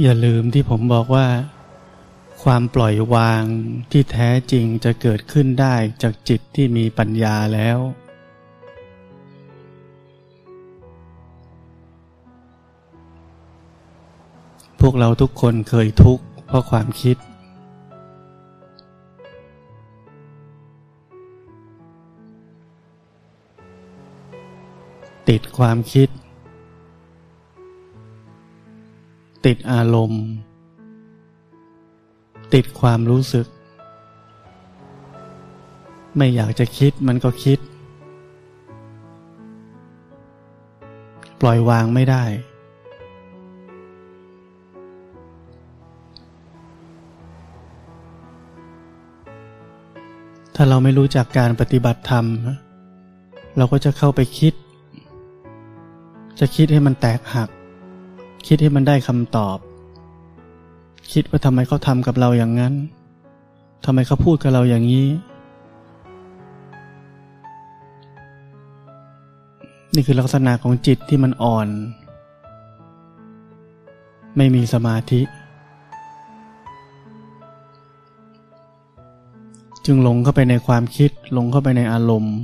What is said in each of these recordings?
อย่าลืมที่ผมบอกว่า ความปล่อยวางที่แท้จริงจะเกิดขึ้นได้จากจิตที่มีปัญญาแล้ว พวกเราทุกคนเคยทุกข์เพราะความคิด ติดความคิด ติดอารมณ์ ติดความรู้สึก ไม่อยากจะคิดมันก็คิด ปล่อยวางไม่ได้ ถ้าเราไม่รู้จักการปฏิบัติธรรม เราก็จะเข้าไปคิด จะคิดให้มันแตกหัก คิดให้มันได้คำตอบ คิดว่าทำไมเขาทำกับเราอย่างนั้นทำไมเขาพูดกับเราอย่างนี้ นี่คือลักษณะของจิตที่มันอ่อน ไม่มีสมาธิ จึงหลงเข้าไปในความคิดหลงเข้าไปในอารมณ์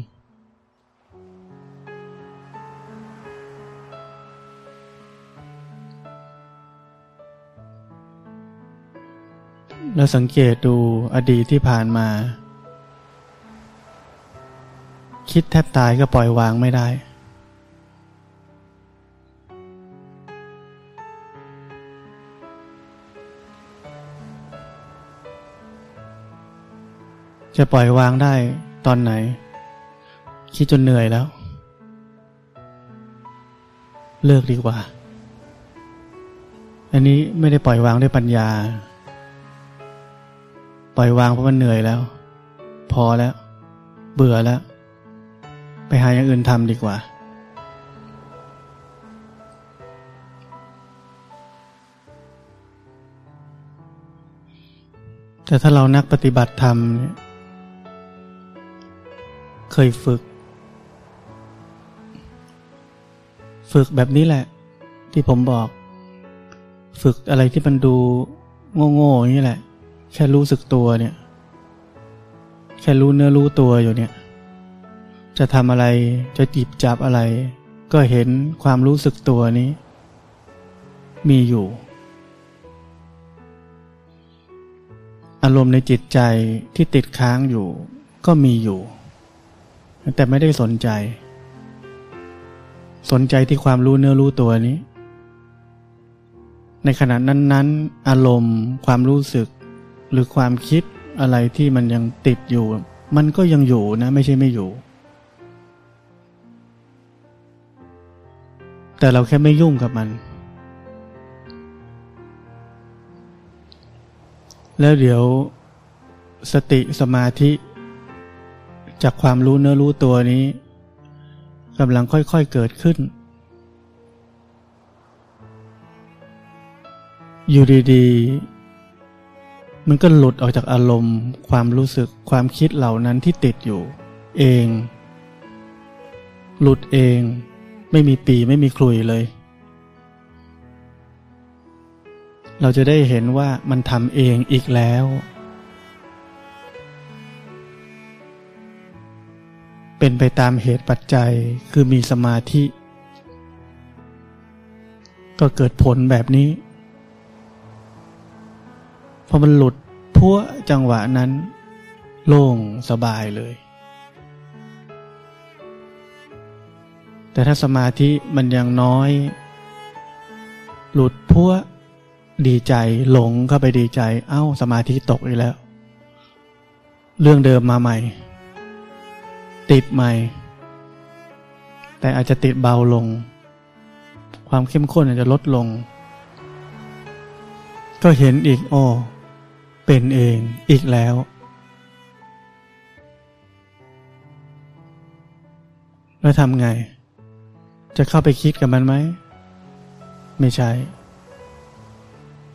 แล้วสังเกตดูอดีตที่ผ่านมา คิดแทบตายก็ปล่อยวางไม่ได้ จะปล่อยวางได้ตอนไหน คิดจนเหนื่อยแล้ว เลิกดีกว่า อันนี้ไม่ได้ปล่อยวางด้วยปัญญา ปล่อยวางเพราะมันเหนื่อยแล้ว พอแล้ว เบื่อแล้ว ไปหาอย่างอื่นทำดีกว่า แต่ถ้าเรานักปฏิบัติธรรมเคยฝึก ฝึกแบบนี้แหละ ที่ผมบอก ฝึกอะไรที่มันดูโง่ๆอย่างนี้แหละ แค่รู้สึกตัวเนี่ย แค่รู้เนื้อรู้ตัวอยู่เนี่ย จะทำอะไรจะจิบจับอะไร ก็เห็นความรู้สึกตัวนี้ มีอยู่ อารมณ์ในจิตใจที่ติดค้างอยู่ ก็มีอยู่ แต่ไม่ได้สนใจ สนใจที่ความรู้เนื้อรู้ตัวนี้ ในขณะนั้น ๆ อารมณ์ความรู้สึก หรือความคิดอะไรที่มันยังติดอยู่ มันก็ยังอยู่นะไม่ใช่ไม่อยู่ แต่เราแค่ไม่ยุ่งกับมัน แล้วเดี๋ยวสติสมาธิ จากความรู้เนื้อรู้ตัวนี้กำลังค่อยๆเกิดขึ้น อยู่ดีๆ มันก็หลุดออกจากอารมณ์ ความรู้สึกความคิดเหล่านั้นที่ติดอยู่ เอง หลุดเอง ไม่มีปีไม่มีคลุยเลย เราจะได้เห็นว่ามันทำเองอีกแล้ว เป็นไปตามเหตุปัจจัยคือมีสมาธิ ก็เกิดผลแบบนี้ พอมันหลุดพัวจังหวะนั้น โล่งสบายเลย แต่ถ้าสมาธิมันยังน้อย หลุดพัวดีใจหลงเข้าไปดีใจ เอ้าสมาธิตกอีกแล้ว เรื่องเดิมมาใหม่ ติดใหม่ แต่อาจจะติดเบาลง ความเข้มข้นอาจจะลดลง ก็เห็นอีกอ้ เป็นเองอีกแล้ว แล้วทำไง จะเข้าไปคิดกับมันไหม ไม่ใช่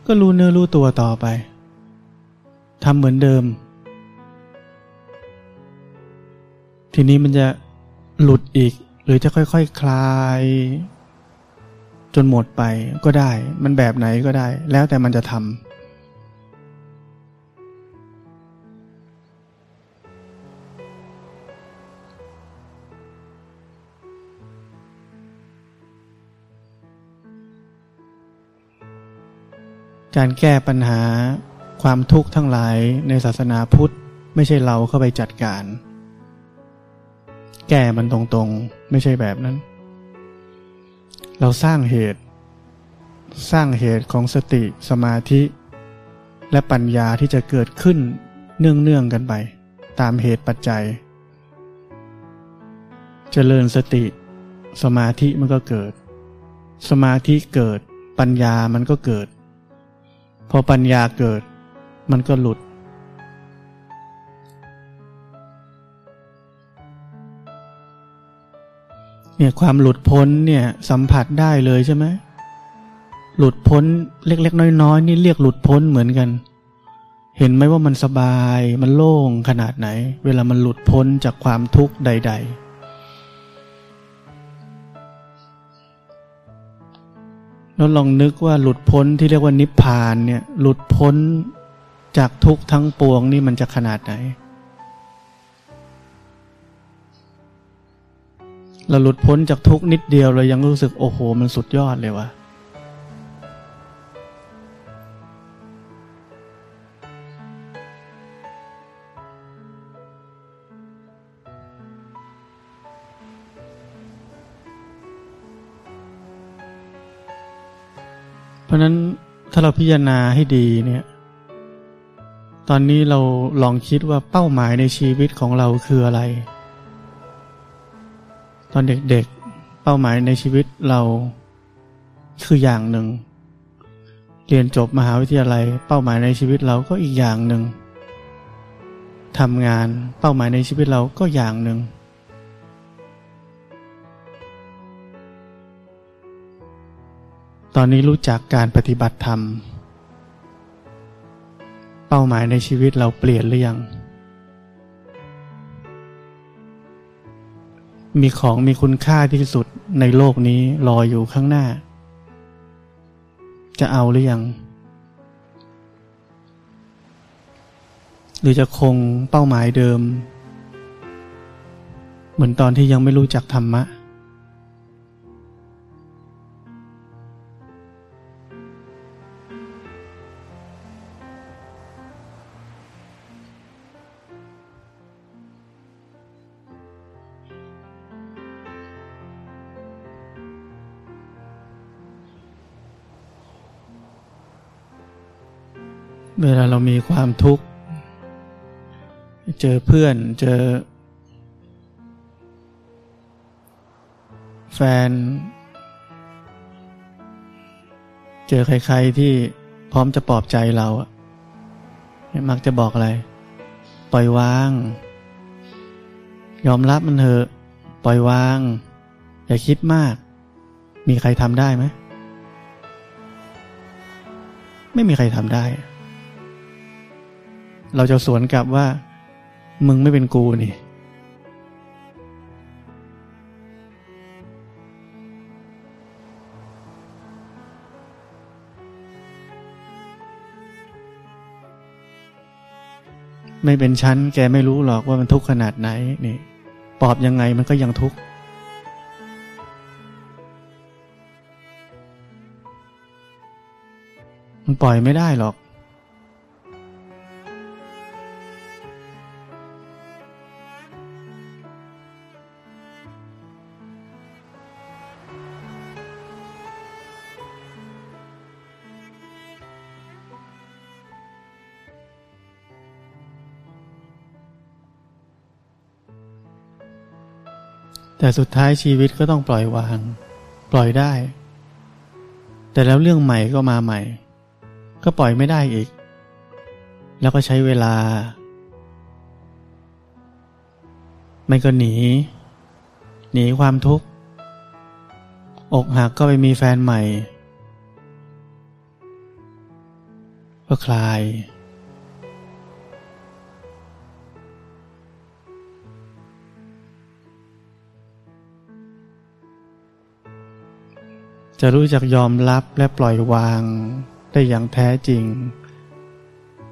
ก็รู้เนื้อรู้ตัวต่อไปทำเหมือนเดิม ทีนี้มันจะหลุดอีก หรือจะค่อยๆคคลาย จนหมดไปก็ได้ มันแบบไหนก็ได้ แล้วแต่มันจะทำ การแก้ปัญหาความทุกข์ทั้งหลายในศาสนาพุทธ ไม่ใช่เราเข้าไปจัดการ แก้มันตรงๆ ไม่ใช่แบบนั้น เราสร้างเหตุ สร้างเหตุของสติสมาธิ และปัญญาที่จะเกิดขึ้นเนื่องๆกันไป ตามเหตุปัจจัยจเจริญสติ สมาธิมันก็เกิด สมาธิเกิด ปัญญามันก็เกิด พอปัญญาเกิด มันก็หลุด เนี่ยความหลุดพ้นเนี่ยสัมผัสได้เลยใช่ไหมหลุดพ้นเล็กๆ น้อยๆ นี่เรียกหลุดพ้นเหมือนกัน เห็นไหมว่ามันสบายมันโล่งขนาดไหน เวลามันหลุดพ้นจากความทุกข์ใด ๆ แล้วลองนึกว่าหลุดพ้นที่เรียกว่านิพพานเนี่ย หลุดพ้นจากทุกทั้งปวงนี่มันจะขนาดไหน เราหลุดพ้นจากทุกนิดเดียวเรายังรู้สึกโอ้โห มันสุดยอดเลยวะ เพราะนั้นถ้าเราพิจารณาให้ดีเนี่ย ตอนนี้เราลองคิดว่าเป้าหมายในชีวิตของเราคืออะไร ตอนเด็กๆเป้าหมายในชีวิตเราคืออย่างหนึ่ง เรียนจบมหาวิทยาลัย เป้าหมายในชีวิตเราก็อีกอย่างหนึ่งทำงานเป้าหมายในชีวิตเราก็อย่างหนึ่ง ตอนนี้รู้จักการปฏิบัติธรรม เป้าหมายในชีวิตเราเปลี่ยนหรือยัง มีของมีคุณค่าที่สุดในโลกนี้รออยู่ข้างหน้า จะเอาหรือยัง หรือจะคงเป้าหมายเดิม เหมือนตอนที่ยังไม่รู้จักธรรมะ เวลาเรามีความทุกข์ เจอเพื่อนเจอ แฟน เจอใครๆที่พร้อมจะปลอบใจเราอะมักจะบอกอะไร ปล่อยวาง ยอมรับมันเถอะ ปล่อยวาง อย่าคิดมาก มีใครทำได้ไหม ไม่มีใครทำได้ เราจะสวนกลับว่า มึงไม่เป็นกูนี่ ไม่เป็นชั้น แกไม่รู้หรอกว่ามันทุกข์ขนาดไหนนี่ปอบยังไงมันก็ยังทุกข์มันปล่อยไม่ได้หรอก แต่สุดท้ายชีวิตก็ต้องปล่อยวาง ปล่อยได้ แต่แล้วเรื่องใหม่ก็มาใหม่ ก็ปล่อยไม่ได้อีก แล้วก็ใช้เวลาไม่ก็หนี หนีความทุกข์ อกหักก็ไปมีแฟนใหม่ ก็คลาย จะรู้จักยอมรับและปล่อยวางได้อย่างแท้จริง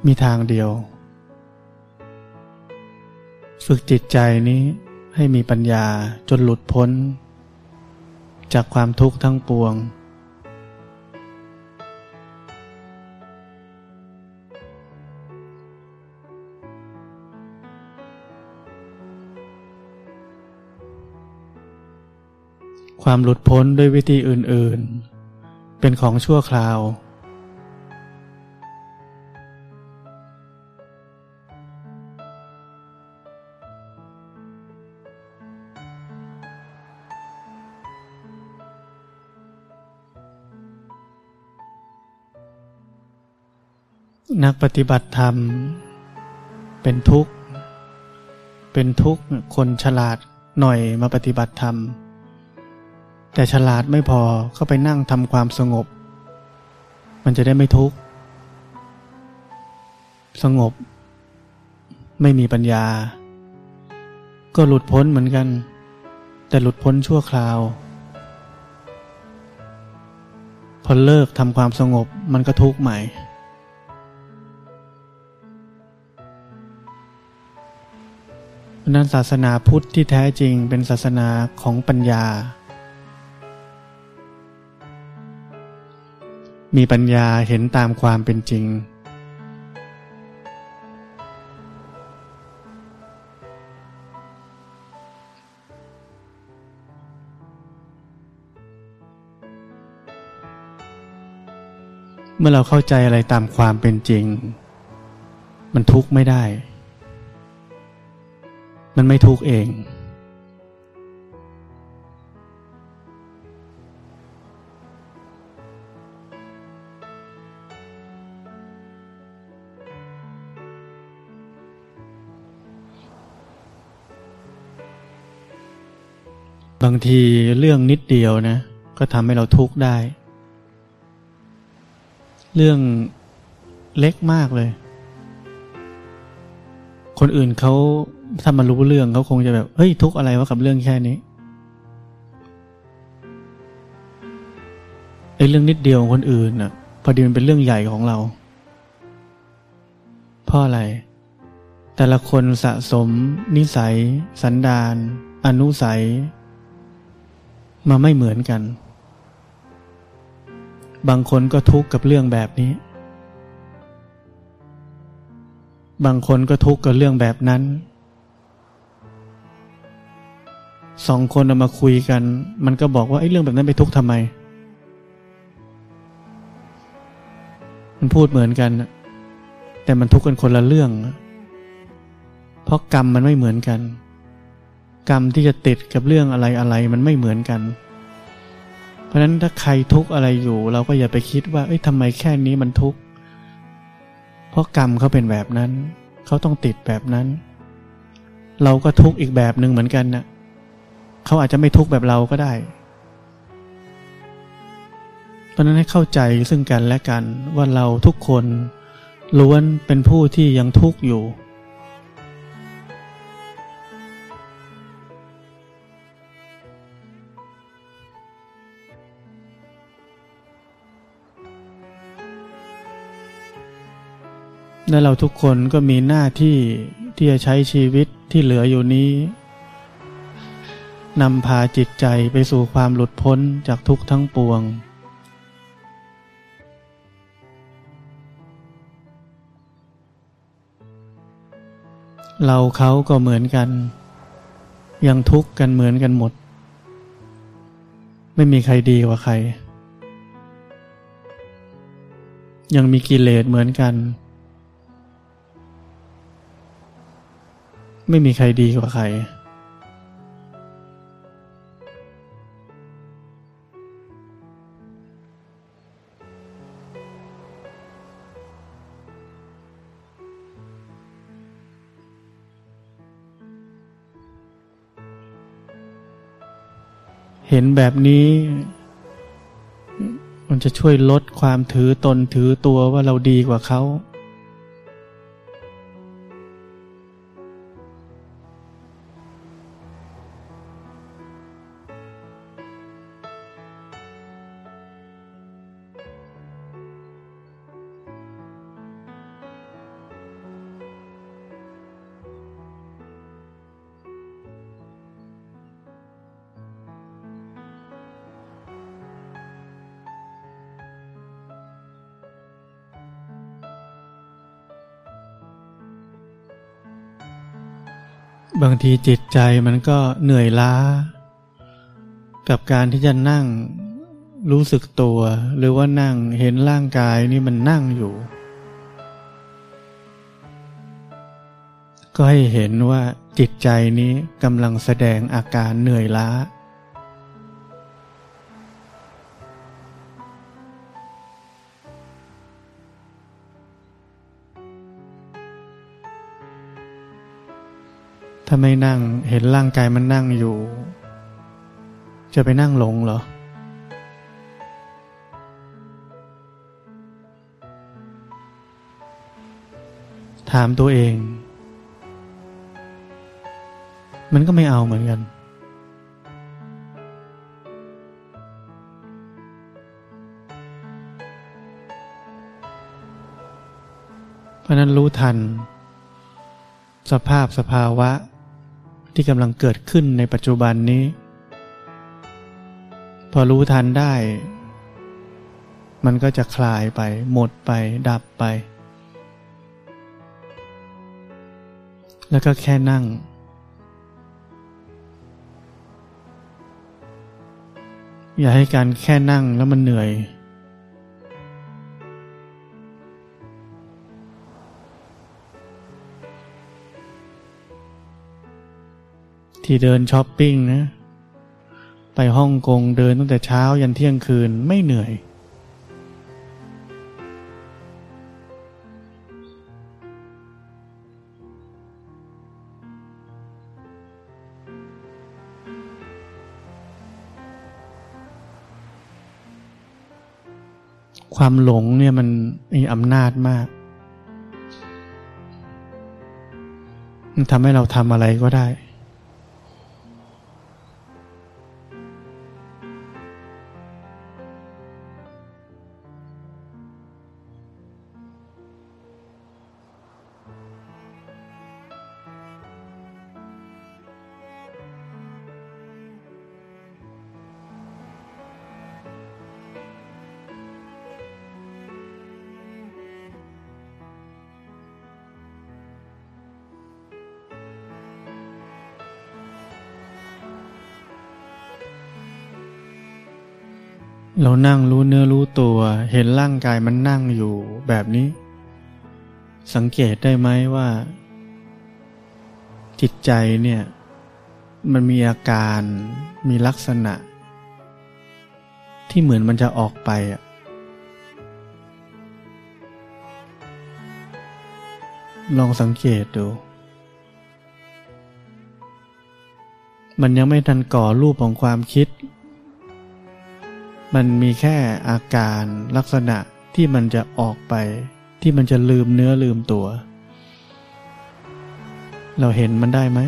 มีทางเดียว ฝึกจิตใจนี้ให้มีปัญญาจนหลุดพ้น จากความทุกข์ทั้งปวง ความหลุดพ้นด้วยวิธีอื่นๆ เป็นของชั่วคราว นักปฏิบัติธรรม เป็นทุกข์ เป็นทุกข์คนฉลาดหน่อยมาปฏิบัติธรรม แต่ฉลาดไม่พอเข้าไปนั่งทำความสงบ มันจะได้ไม่ทุกข์ สงบ ไม่มีปัญญา ก็หลุดพ้นเหมือนกัน แต่หลุดพ้นชั่วคราว พอเลิกทำความสงบมันก็ทุกข์ใหม่เพราะนั้นศาสนาพุทธที่แท้จริงเป็นศาสนาของปัญญา มีปัญญาเห็นตามความเป็นจริง เมื่อเราเข้าใจอะไรตามความเป็นจริง มันทุกข์ไม่ได้ มันไม่ทุกข์เอง บางทีเรื่องนิดเดียวนะก็ทำให้เราทุกข์ได้ เรื่องเล็กมากเลย คนอื่นเขาถ้ามารู้เรื่องเขาคงจะแบบเฮ้ยทุกข์อะไรวะกับเรื่องแค่นี้ไอ้เรื่องนิดเดียวของคนอื่นน่ะพอดีมันเป็นเรื่องใหญ่ของเราเพราะอะไร แต่ละคนสะสมนิสัย สันดานอนุสัย มาไม่เหมือนกัน บางคนก็ทุกข์กับเรื่องแบบนี้ บางคนก็ทุกข์กับเรื่องแบบนั้น สองคนเอามาคุยกัน มันก็บอกว่าไอ้เรื่องแบบนั้นไปทุกข์ทำไม มันพูดเหมือนกัน แต่มันทุกข์กันคนละเรื่อง เพราะกรรมมันไม่เหมือนกัน กรรมที่จะติดกับเรื่องอะไรอะไรมันไม่เหมือนกัน เพราะฉะนั้นถ้าใครทุกข์อะไรอยู่ เราก็อย่าไปคิดว่าเอ้ยทำไมแค่นี้มันทุกข์เพราะกรรมเขาเป็นแบบนั้น เขาต้องติดแบบนั้น เราก็ทุกข์อีกแบบหนึ่งเหมือนกันนะ่ะเขาอาจจะไม่ทุกข์แบบเราก็ได้เพราะนั้นให้เข้าใจซึ่งกันและกันว่าเราทุกคนล้วนเป็นผู้ที่ยังทุกข์อยู่ และเราทุกคนก็มีหน้าที่ที่จะใช้ชีวิตที่เหลืออยู่นี้นำพาจิตใจไปสู่ความหลุดพ้นจากทุกทั้งปวง เราเขาก็เหมือนกัน ยังทุกข์กันเหมือนกันหมด ไม่มีใครดีกว่าใคร ยังมีกิเลสเหมือนกัน ไม่มีใครดีกว่าใคร เห็นแบบนี้ มันจะช่วยลดความถือตนถือตัวว่าเราดีกว่าเขา บางทีจิตใจมันก็เหนื่อยล้า กับการที่จะนั่งรู้สึกตัว หรือว่านั่งเห็นร่างกายนี่มันนั่งอยู่ ก็ให้เห็นว่าจิตใจนี้กำลังแสดงอาการเหนื่อยล้า ถ้าไม่นั่งเห็นร่างกายมันนั่งอยู่ จะไปนั่งหลงเหรอ ถามตัวเอง มันก็ไม่เอาเหมือนกันเพราะนั้นรู้ทัน สภาพสภาวะ ที่กำลังเกิดขึ้นในปัจจุบันนี้ พอรู้ทันได้ มันก็จะคลายไป หมดไป ดับไป แล้วก็แค่นั่ง อย่าให้การแค่นั่งแล้วมันเหนื่อย ที่เดินช้อปปิ้งนะ ไปฮ่องกงเดินตั้งแต่เช้ายันเที่ยงคืนไม่เหนื่อย ความหลงเนี่ยมันมีอำนาจมากมันทำให้เราทำอะไรก็ได้ เรานั่งรู้เนื้อรู้ตัว เห็นร่างกายมันนั่งอยู่แบบนี้ สังเกตได้ไหมว่า จิตใจเนี่ย มันมีอาการมีลักษณะ ที่เหมือนมันจะออกไปอะลองสังเกตดู มันยังไม่ทันก่อรูปของความคิด มันมีแค่อาการลักษณะที่มันจะออกไป ที่มันจะลืมเนื้อลืมตัว เราเห็นมันได้ไหม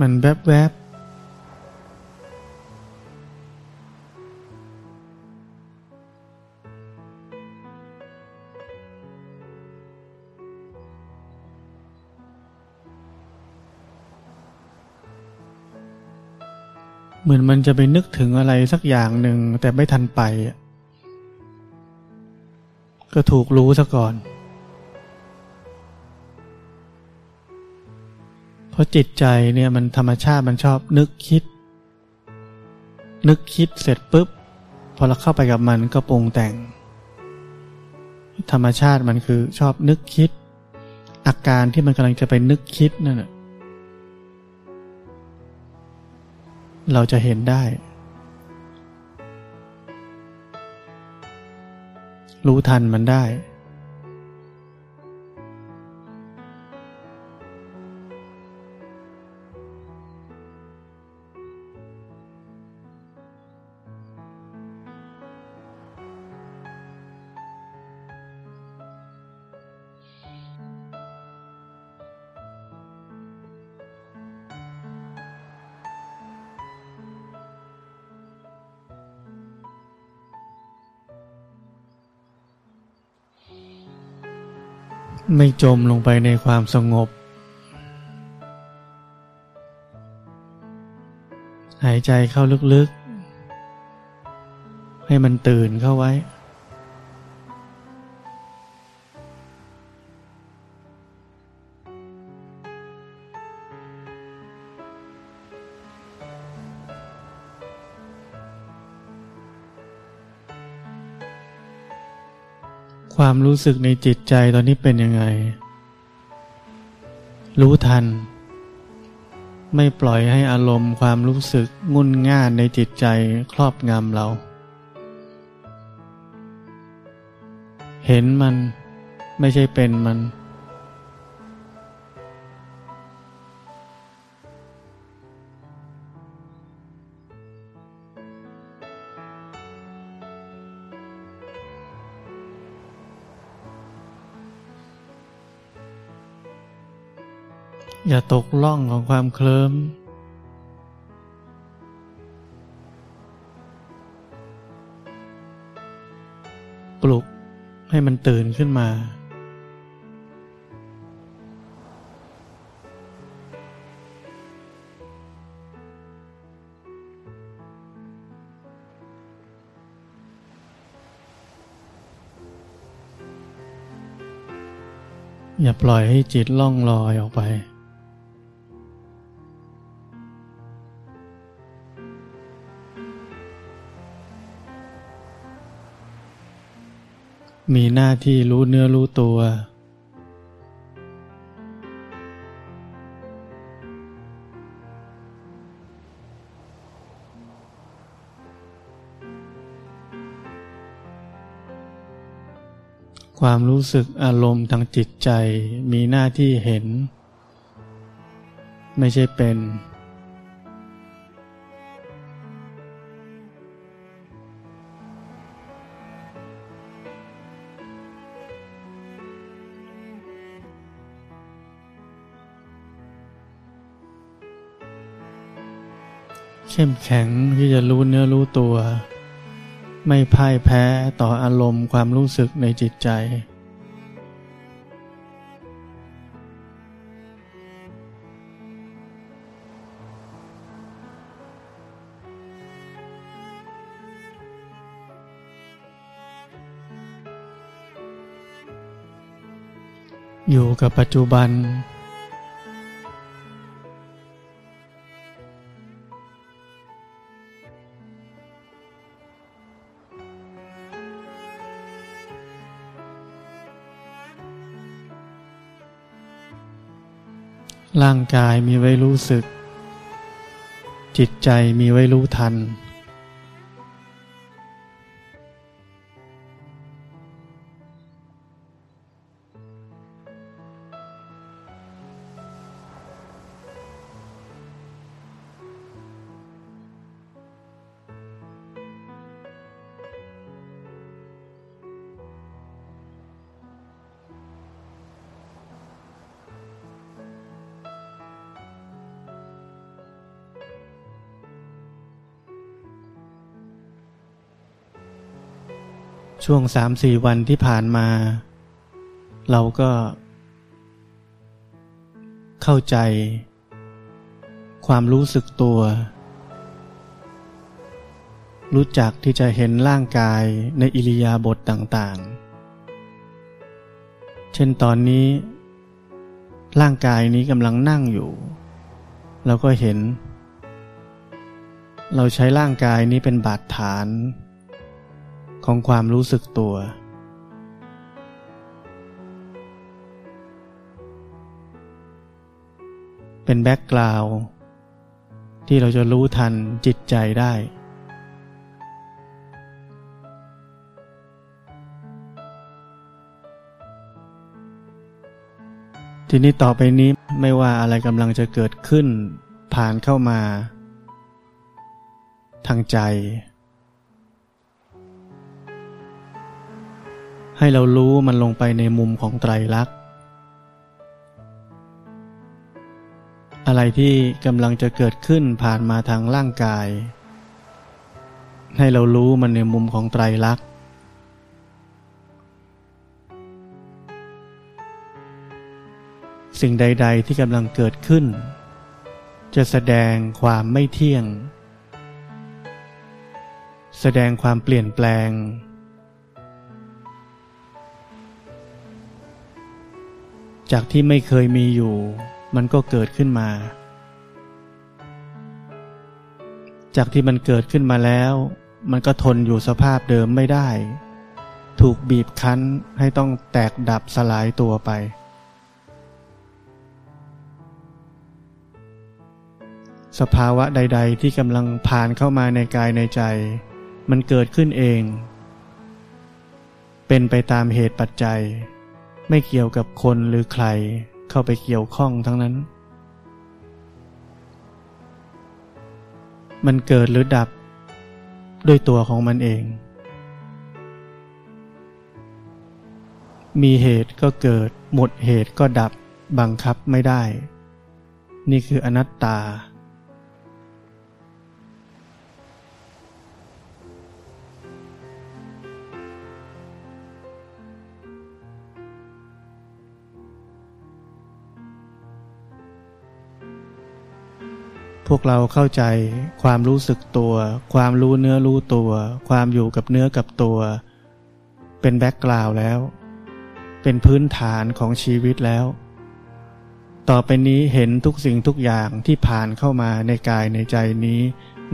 มันแวบๆ เหมือนมันจะไปนึกถึงอะไรสักอย่างหนึ่งแต่ไม่ทันไป ก็ถูกรู้ซะก่อนเพราะจิตใจเนี่ยมันธรรมชาติมันชอบนึกคิด นึกคิดเสร็จปุ๊บพอเราเข้าไปกับมันก็ปรุงแต่ง ธรรมชาติมันคือชอบนึกคิด อาการที่มันกำลังจะไปนึกคิดนั่นแหละ เราจะเห็นได้ รู้ทันมันได้ ไม่จมลงไปในความสงบ หายใจเข้าลึกๆ ให้มันตื่นเข้าไว้ ความรู้สึกในจิตใจตอนนี้เป็นยังไง รู้ทัน ไม่ปล่อยให้อารมณ์ความรู้สึกงุนง่านในจิตใจครอบงำเรา เห็นมันไม่ใช่เป็นมัน อย่าตกล่องของความเคลิ้มปลุกให้มันตื่นขึ้นมา อย่าปล่อยให้จิตล่องลอยออกไป มีหน้าที่รู้เนื้อรู้ตัว ความรู้สึกอารมณ์ทางจิตใจ มีหน้าที่เห็น ไม่ใช่เป็น เข้มแข็งที่จะรู้เนื้อรู้ตัว ไม่พ่ายแพ้ต่ออารมณ์ความรู้สึกในจิตใจ อยู่กับปัจจุบัน ร่างกายมีไว้รู้สึก จิตใจมีไว้รู้ทัน ช่วงสามสี่วันที่ผ่านมา เราก็ เข้าใจ ความรู้สึกตัว รู้จักที่จะเห็นร่างกายในอิริยาบถต่างๆ เช่นตอนนี้ ร่างกายนี้กำลังนั่งอยู่เราก็เห็น เราใช้ร่างกายนี้เป็นบาทฐาน ของความรู้สึกตัว เป็น background ที่เราจะรู้ทันจิตใจได้ ทีนี้ต่อไปนี้ไม่ว่าอะไรกำลังจะเกิดขึ้นผ่านเข้ามา ทางใจ ให้เรารู้มันลงไปในมุมของไตรลักษณ์ อะไรที่กำลังจะเกิดขึ้นผ่านมาทางร่างกาย ให้เรารู้มันในมุมของไตรลักษณ์ สิ่งใด ๆ ที่กำลังเกิดขึ้น จะแสดงความไม่เที่ยง แสดงความเปลี่ยนแปลง จากที่ไม่เคยมีอยู่ มันก็เกิดขึ้นมา จากที่มันเกิดขึ้นมาแล้ว มันก็ทนอยู่สภาพเดิมไม่ได้ ถูกบีบคั้นให้ต้องแตกดับสลายตัวไป สภาวะใด ๆ ที่กำลังผ่านเข้ามาในกายในใจ มันเกิดขึ้นเอง เป็นไปตามเหตุปัจจัย ไม่เกี่ยวกับคนหรือใครเข้าไปเกี่ยวข้องทั้งนั้น มันเกิดหรือดับด้วยตัวของมันเอง มีเหตุก็เกิด หมดเหตุก็ดับ บังคับไม่ได้ นี่คืออนัตตา พวกเราเข้าใจความรู้สึกตัว ความรู้เนื้อรู้ตัว ความอยู่กับเนื้อกับตัว เป็นแบ็กกราวแล้ว เป็นพื้นฐานของชีวิตแล้ว ต่อไปนี้เห็นทุกสิ่งทุกอย่างที่ผ่านเข้ามาในกายในใจนี้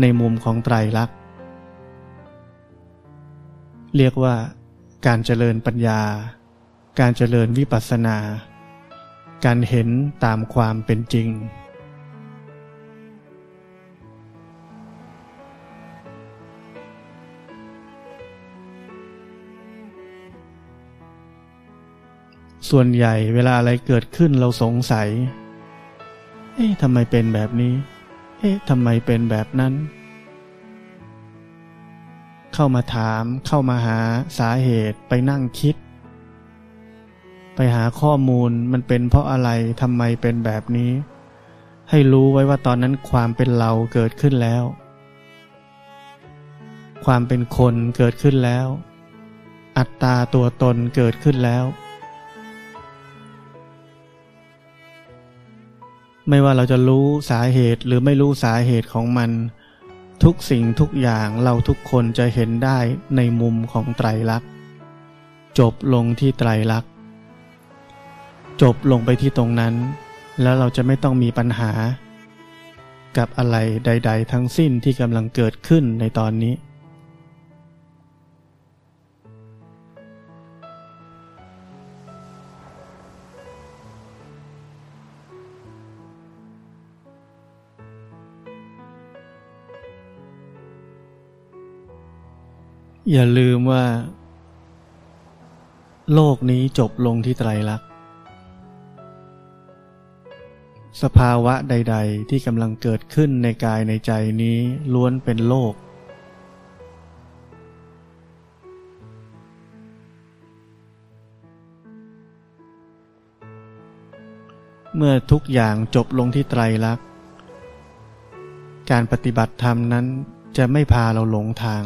ในมุมของไตรลักษณ์เรียกว่าการเจริญปัญญา การเจริญวิปัสสนา การเห็นตามความเป็นจริง ส่วนใหญ่เวลาอะไรเกิดขึ้นเราสงสัย เอ๊ะทำไมเป็นแบบนี้ เอ๊ะทำไมเป็นแบบนั้น เข้ามาถาม เข้ามาหาสาเหตุไปนั่งคิด ไปหาข้อมูลมันเป็นเพราะอะไรทำไมเป็นแบบนี้ ให้รู้ไว้ว่าตอนนั้นความเป็นเราเกิดขึ้นแล้ว ความเป็นคนเกิดขึ้นแล้ว อัตตาตัวตนเกิดขึ้นแล้ว ไม่ว่าเราจะรู้สาเหตุหรือไม่รู้สาเหตุของมัน ทุกสิ่งทุกอย่างเราทุกคนจะเห็นได้ในมุมของไตรลักษณ์จบลงที่ไตรลักษณ์จบลงไปที่ตรงนั้น แล้วเราจะไม่ต้องมีปัญหา กับอะไรใด ๆ ทั้งสิ้นที่กำลังเกิดขึ้นในตอนนี้ อย่าลืมว่า โลกนี้จบลงที่ไตรลักษณ์ สภาวะใด ๆ ที่กำลังเกิดขึ้นในกายในใจนี้ล้วนเป็นโลก เมื่อทุกอย่างจบลงที่ไตรลักษณ์ การปฏิบัติธรรมนั้นจะไม่พาเราหลงทาง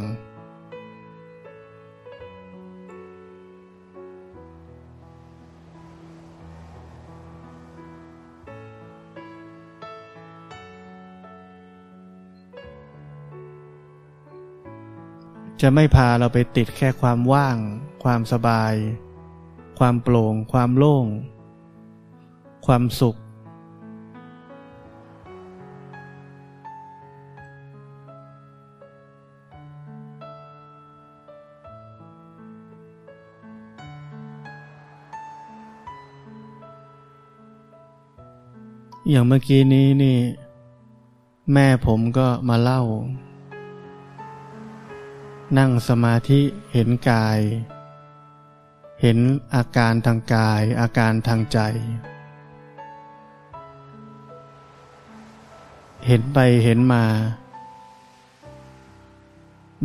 จะไม่พาเราไปติดแค่ความว่าง ความสบาย ความโปร่ง ความโล่ง ความสุข อย่างเมื่อกี้นี้นี่ แม่ผมก็มาเล่า นั่งสมาธิเห็นกาย เห็นอาการทางกายอาการทางใจ เห็นไปเห็นมา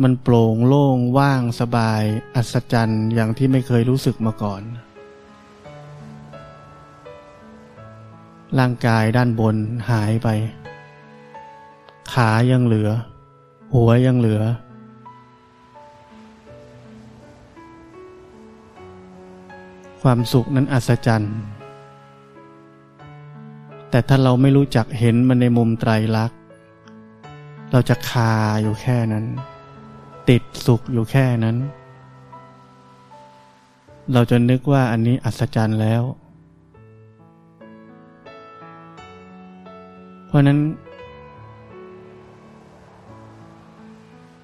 มันโปร่งโล่งว่างสบาย อัศจรรย์อย่างที่ไม่เคยรู้สึกมาก่อน ร่างกายด้านบนหายไป ขายังเหลือ หัวยังเหลือ ความสุขนั้นอัศจรรย์ แต่ถ้าเราไม่รู้จักเห็นมันในมุมไตรลักษณ์ เราจะคาอยู่แค่นั้น ติดสุขอยู่แค่นั้น เราจะนึกว่าอันนี้อัศจรรย์แล้ว เพราะนั้น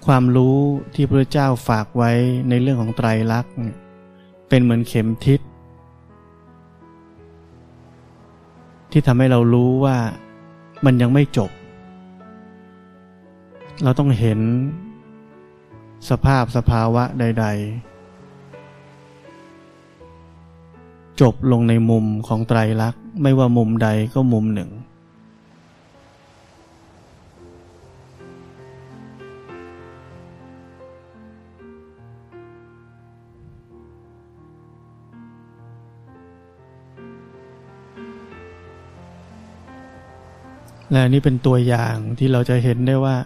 ความรู้ที่พระเจ้าฝากไว้ในเรื่องของไตรลักษณ์เป็นเหมือนเข็มทิศ ที่ทำให้เรารู้ว่ามันยังไม่จบ เราต้องเห็นสภาพสภาวะใด ๆ จบลงในมุมของไตรลักษณ์ ไม่ว่ามุมใดก็มุมหนึ่ง และนี่เป็นตัวอย่างที่เราจะเห็นได้ว่า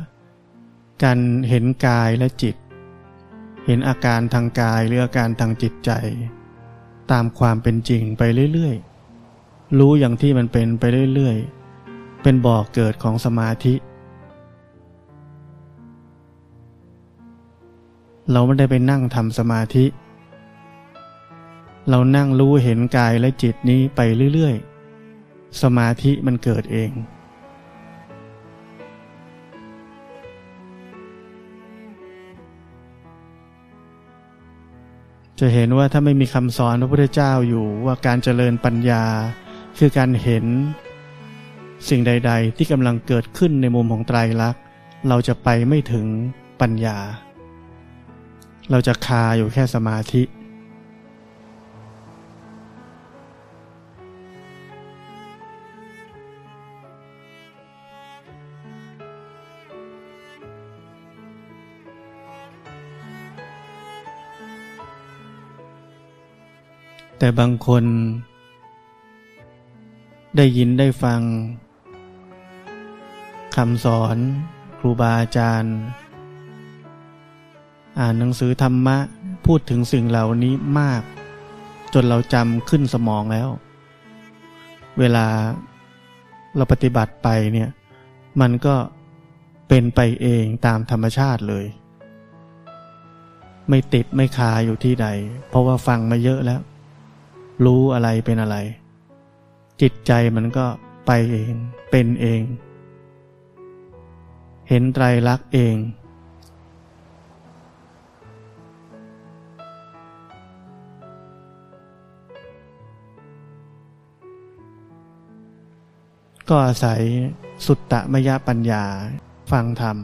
การเห็นกายและจิต เห็นอาการทางกายหรืออาการทางจิตใจ ตามความเป็นจริงไปเรื่อยๆ รู้อย่างที่มันเป็นไปเรื่อยๆ เป็นบ่อกเกิดของสมาธิ เราไม่ได้ไปนั่งทำสมาธิ เรานั่งรู้เห็นกายและจิตนี้ไปเรื่อยๆ สมาธิมันเกิดเอง จะเห็นว่าถ้าไม่มีคำสอนพระพุทธเจ้าอยู่ว่าการเจริญปัญญา คือการเห็น สิ่งใด ๆ ที่กำลังเกิดขึ้นในมุมของไตรลักษณ์ เราจะไปไม่ถึงปัญญา เราจะคาอยู่แค่สมาธิ แต่บางคน ได้ยินได้ฟังคำสอนครูบาอาจารย์ อ่านหนังสือธรรมะพูดถึงสิ่งเหล่านี้มาก จนเราจำขึ้นสมองแล้ว เวลาเราปฏิบัติไปเนี่ย มันก็เป็นไปเองตามธรรมชาติเลย ไม่ติดไม่คาอยู่ที่ใด เพราะว่าฟังมาเยอะแล้ว รู้อะไรเป็นอะไร จิตใจมันก็ไปเอง เป็นเอง เห็นไตรลักษณ์เอง ก็อาศัยสุตตะมยปัญญาฟังธรรม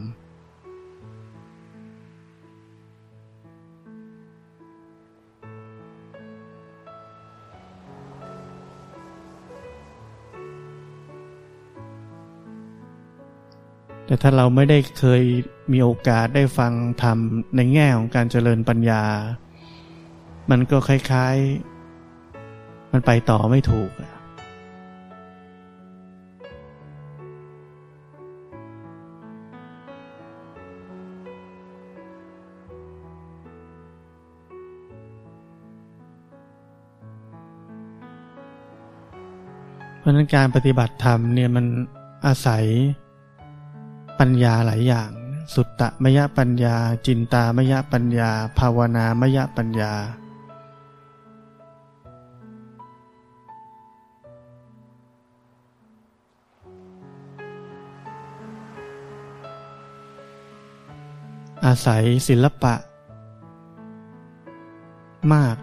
แต่ถ้าเราไม่ได้เคยมีโอกาสได้ฟังธรรมในแง่ของการเจริญปัญญา มันก็คล้ายๆ มันไปต่อไม่ถูก เพราะนั้นการปฏิบัติธรรมเนี่ยมันอาศัย ปัญญาหลายอย่าง สุตตะมยปัญญา จินตามยปัญญา ภาวนามยปัญญา อาศัยศิลปะ มาก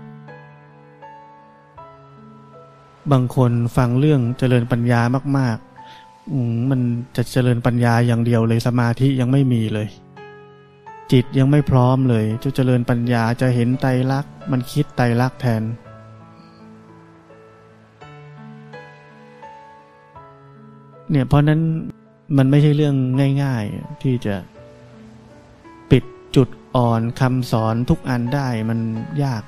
บางคนฟังเรื่องเจริญปัญญามาก มันจะเจริญปัญญาอย่างเดียวเลยสมาธิยังไม่มีเลย จิตยังไม่พร้อมเลยจะเจริญปัญญาจะเห็นไตรลักษณ์มันคิดไตรลักษณ์แทน เนี่ยเพราะนั้นมันไม่ใช่เรื่องง่าย ๆ ที่จะปิดจุดอ่อนคำสอนทุกอันได้มันยาก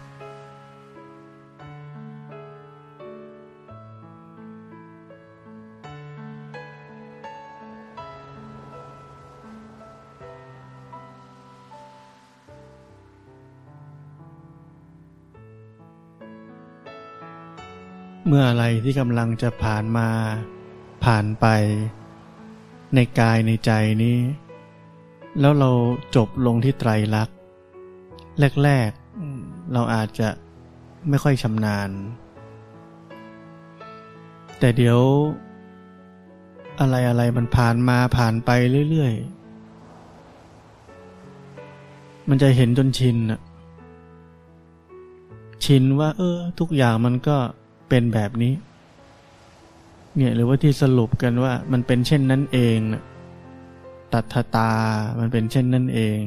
เมื่ออะไรที่กำลังจะผ่านมา ผ่านไป ในกายในใจนี้ แล้วเราจบลงที่ไตรลักษณ์แรกๆเราอาจจะไม่ค่อยชำนาญ แต่เดี๋ยว อะไรอะไรมันผ่านมาผ่านไปเรื่อยๆ มันจะเห็นจนชินอะชินว่า เออ ทุกอย่างมันก็เเป็นแบบนี้ เนี่ยหรือว่าที่สรุปกันว่ามันเป็นเช่นนั้นเองนะตัทตา มันเป็นเช่นนั่นเอง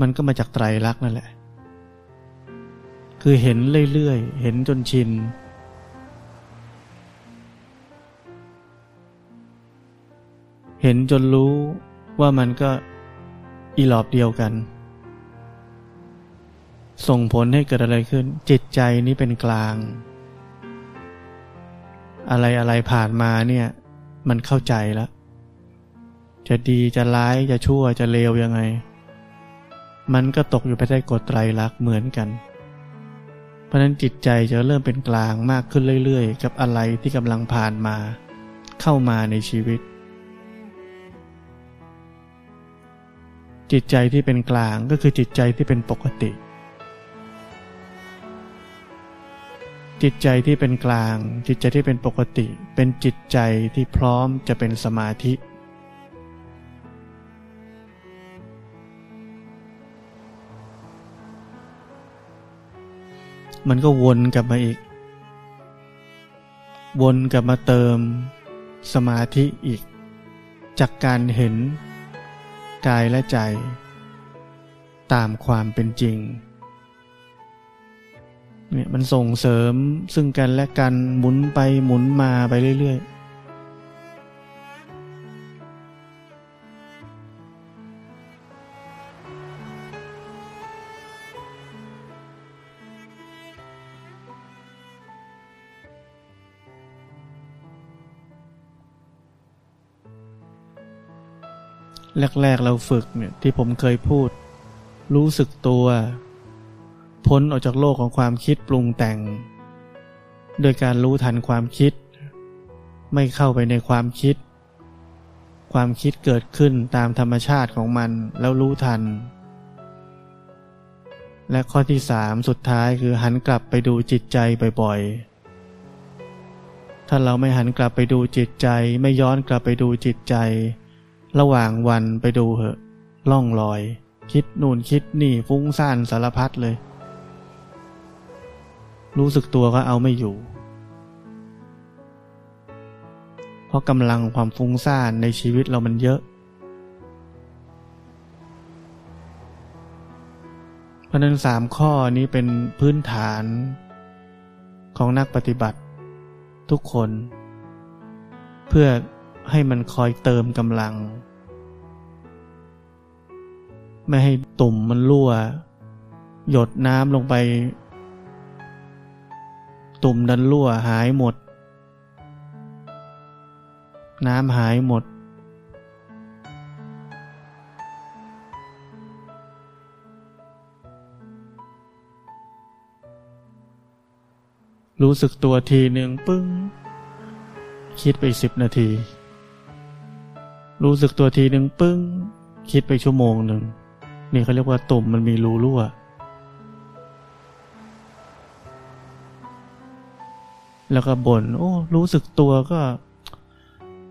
มันก็มาจากไตรลักษณ์นั่นแหละ คือเห็นเรื่อยๆ เห็นจนชิน เห็นจนรู้ว่ามันก็อีหลอบเดียวกัน ส่งผลให้เกิดอะไรขึ้น จิตใจนี้เป็นกลาง อะไรอะไรผ่านมาเนี่ย มันเข้าใจแล้ว จะดีจะร้ายจะชั่วจะเลวยังไง มันก็ตกอยู่ภายใต้กฎไตรลักษณ์เหมือนกัน เพราะนั้นจิตใจจะเริ่มเป็นกลางมากขึ้นเรื่อยๆ กับอะไรที่กำลังผ่านมา เข้ามาในชีวิต จิตใจที่เป็นกลางก็คือจิตใจที่เป็นปกติ จิตใจที่เป็นกลาง จิตใจที่เป็นปกติ เป็นจิตใจที่พร้อมจะเป็นสมาธิ มันก็วนกลับมาอีก วนกลับมาเติม สมาธิอีก จากการเห็น กายและใจ ตามความเป็นจริง เนี่ยมันส่งเสริมซึ่งกันและกันหมุนไปหมุนมาไปเรื่อยๆแรก ๆ เราฝึกเนี่ยที่ผมเคยพูด รู้สึกตัว พ้นออกจากโลกของความคิดปรุงแต่ง โดยการรู้ทันความคิด ไม่เข้าไปในความคิด ความคิดเกิดขึ้นตามธรรมชาติของมันแล้วรู้ทัน และข้อที่สามสุดท้ายคือหันกลับไปดูจิตใจบ่อยๆ ถ้าเราไม่หันกลับไปดูจิตใจไม่ย้อนกลับไปดูจิตใจ ระหว่างวันไปดูเหอะล่องลอยคิดนู่นคิดนี่ฟุ้งซ่านสารพัดเลย รู้สึกตัวก็เอาไม่อยู่ เพราะกำลังความฟุ้งซ่านในชีวิตเรามันเยอะ เพราะนั้นสามข้อนี้เป็นพื้นฐานของนักปฏิบัติทุกคน เพื่อให้มันคอยเติมกำลัง ไม่ให้ตุ่มมันรั่ว หยดน้ำลงไป ตุ่มดันรั่วหายหมด น้ำหายหมด รู้สึกตัวทีหนึ่งปึ้ง คิดไปสิบนาที รู้สึกตัวทีหนึ่งปึ้ง คิดไปชั่วโมงหนึ่ง นี่เขาเรียกว่าตุ่มมันมีรูรั่ว แล้วก็บน่นโอ้ รู้สึกตัวก็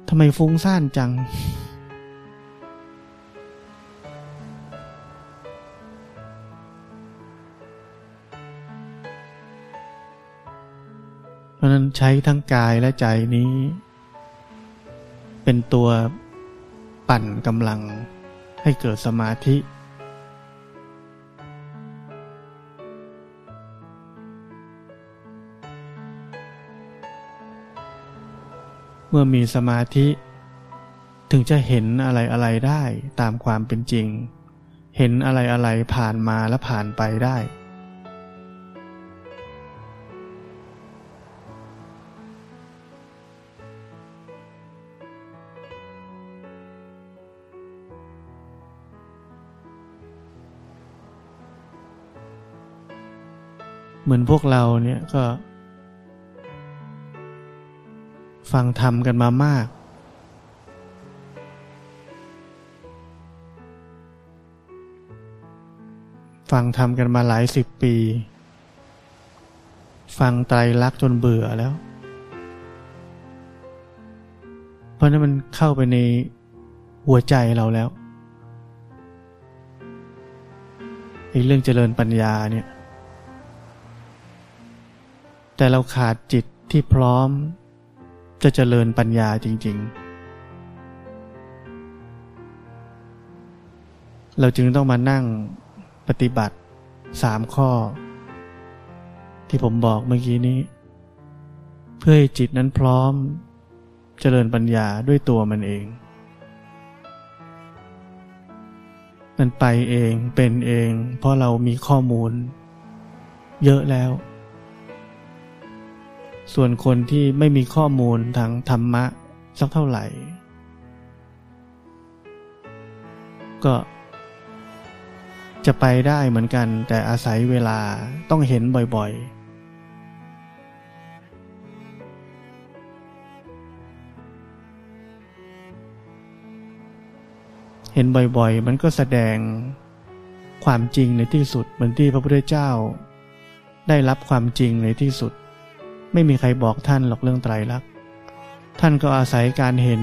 ทำไมฟุ้งซ่านจัง เพราะนั้นใช้ทั้งกายและใจนี้ เป็นตัวปั่นกำลังให้เกิดสมาธิ เมื่อมีสมาธิ ถึงจะเห็นอะไรอะไรได้ตามความเป็นจริง เห็นอะไรอะไรผ่านมาและผ่านไปได้ เหมือนพวกเราเนี่ยก็ ฟังธรรมกันมามาก ฟังทำกันมาหลายสิบปี ฟังไตรลักษณ์จนเบื่อแล้ว เพราะนั้นมันเข้าไปในหัวใจเราแล้วไอ้เรื่องเจริญปัญญาเนี่ย แต่เราขาดจิตที่พร้อม จะเจริญปัญญาจริง ๆ เราจึงต้องมานั่งปฏิบัติสามข้อ ที่ผมบอกเมื่อกี้นี้ เพื่อให้จิตนั้นพร้อม เจริญปัญญาด้วยตัวมันเอง มันไปเองเป็นเอง เพราะเรามีข้อมูล เยอะแล้ว ส่วนคนที่ไม่มีข้อมูลทางธรรมะสักเท่าไหร่ ก็จะไปได้เหมือนกันแต่อาศัยเวลาต้องเห็นบ่อยๆ เห็นบ่อยๆ มันก็แสดงความจริงในที่สุดเหมือนที่พระพุทธเจ้า ได้รับความจริงในที่สุด ไม่มีใครบอกท่านหรอกเรื่องไตรลักษณ์ท่านก็อาศัยการเห็น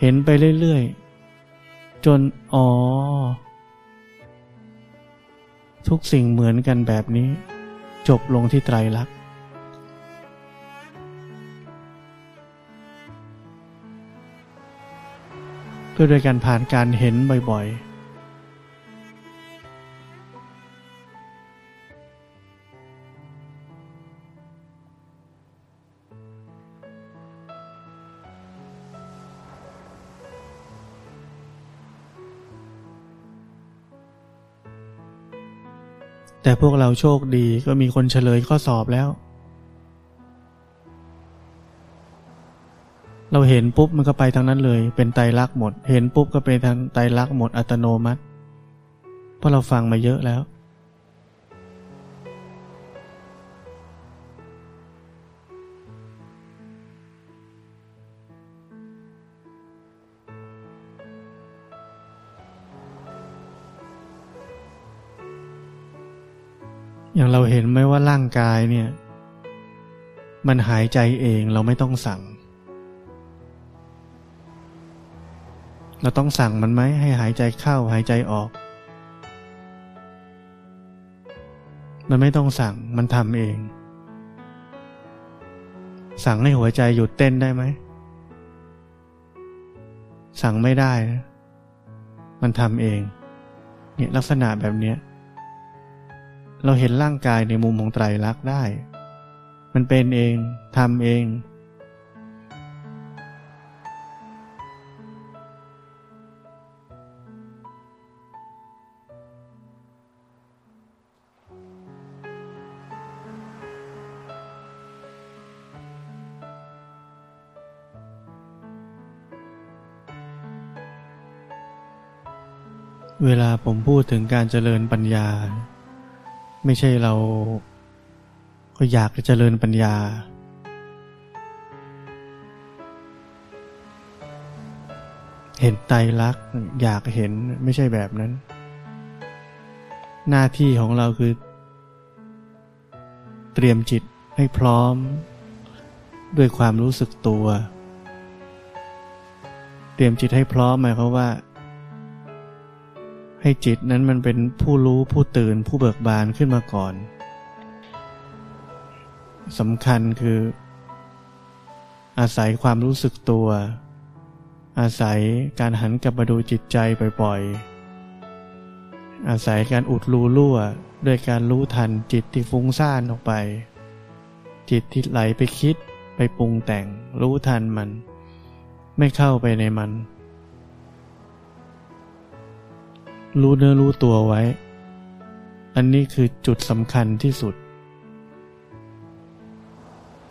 เห็นไปเรื่อยๆ จนอ๋อ ทุกสิ่งเหมือนกันแบบนี้ จบลงที่ไตรลักษณ์ด้วยโดยการผ่านการเห็นบ่อยๆ แต่พวกเราโชคดีก็มีคนเฉลยข้อสอบแล้ว เราเห็นปุ๊บมันก็ไปทางนั้นเลย เป็นไตรลักษณ์หมด เห็นปุ๊บก็เป็นทางไตรลักษณ์หมดอัตโนมัติ เพราะเราฟังมาเยอะแล้ว อย่างเราเห็นไหมว่าร่างกายเนี่ย มันหายใจเองเราไม่ต้องสั่ง เราต้องสั่งมันไหมให้หายใจเข้าหายใจออก มันไม่ต้องสั่งมันทำเอง สั่งให้หัวใจหยุดเต้นได้ไหม สั่งไม่ได้นะมันทำเองเนี่ยลักษณะแบบเนี้ย เราเห็นร่างกายในมุมของไตรลักษณ์ได้ มันเป็นเองทำเอง เวลาผมพูดถึงการเจริญปัญญา ไม่ใช่เราก็อยากจะเจริญปัญญา เห็นไตรลักษณ์อยากเห็นไม่ใช่แบบนั้น หน้าที่ของเราคือ เตรียมจิตให้พร้อม ด้วยความรู้สึกตัว เตรียมจิตให้พร้อมหมายความว่า ให้จิตนั้นมันเป็นผู้รู้ผู้ตื่นผู้เบิกบานขึ้นมาก่อนสำคัญคือ อาศัยความรู้สึกตัว อาศัยการหันกลับมาดูจิตใจบ่อยๆ อาศัยการอุดรูรั่วด้วยการรู้ทันจิตที่ฟุ้งซ่านออกไป จิตที่ไหลไปคิดไปปรุงแต่งรู้ทันมัน ไม่เข้าไปในมัน รู้เนื้อรู้ตัวไว้ อันนี้คือจุดสำคัญที่สุด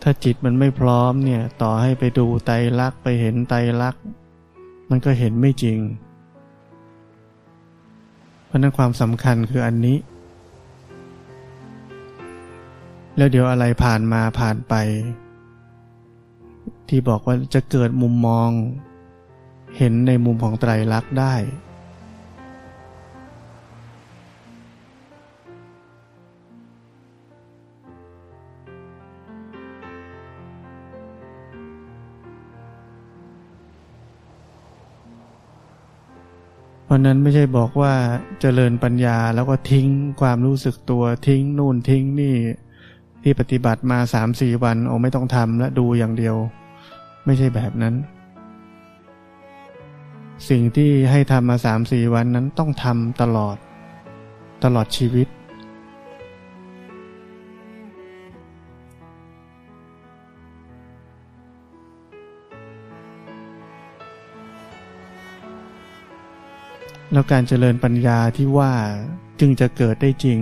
ถ้าจิตมันไม่พร้อมเนี่ย ต่อให้ไปดูไตรลักษณ์ไปเห็นไตรลักษณ์มันก็เห็นไม่จริง เพราะนั้นความสำคัญคืออันนี้ แล้วเดี๋ยวอะไรผ่านมาผ่านไป ที่บอกว่าจะเกิดมุมมอง เห็นในมุมของไตรลักษณ์ได้ เพราะนั้นไม่ใช่บอกว่าเจริญปัญญาแล้วก็ทิ้งความรู้สึกตัวทิ้งนู่นทิ้งนี่ที่ปฏิบัติมาสามสี่วันโอ้ไม่ต้องทำและดูอย่างเดียว ไม่ใช่แบบนั้น สิ่งที่ให้ทำมาสามสี่วันนั้นต้องทำตลอด ตลอดชีวิต แล้วการเจริญปัญญาที่ว่าจึงจะเกิดได้จริง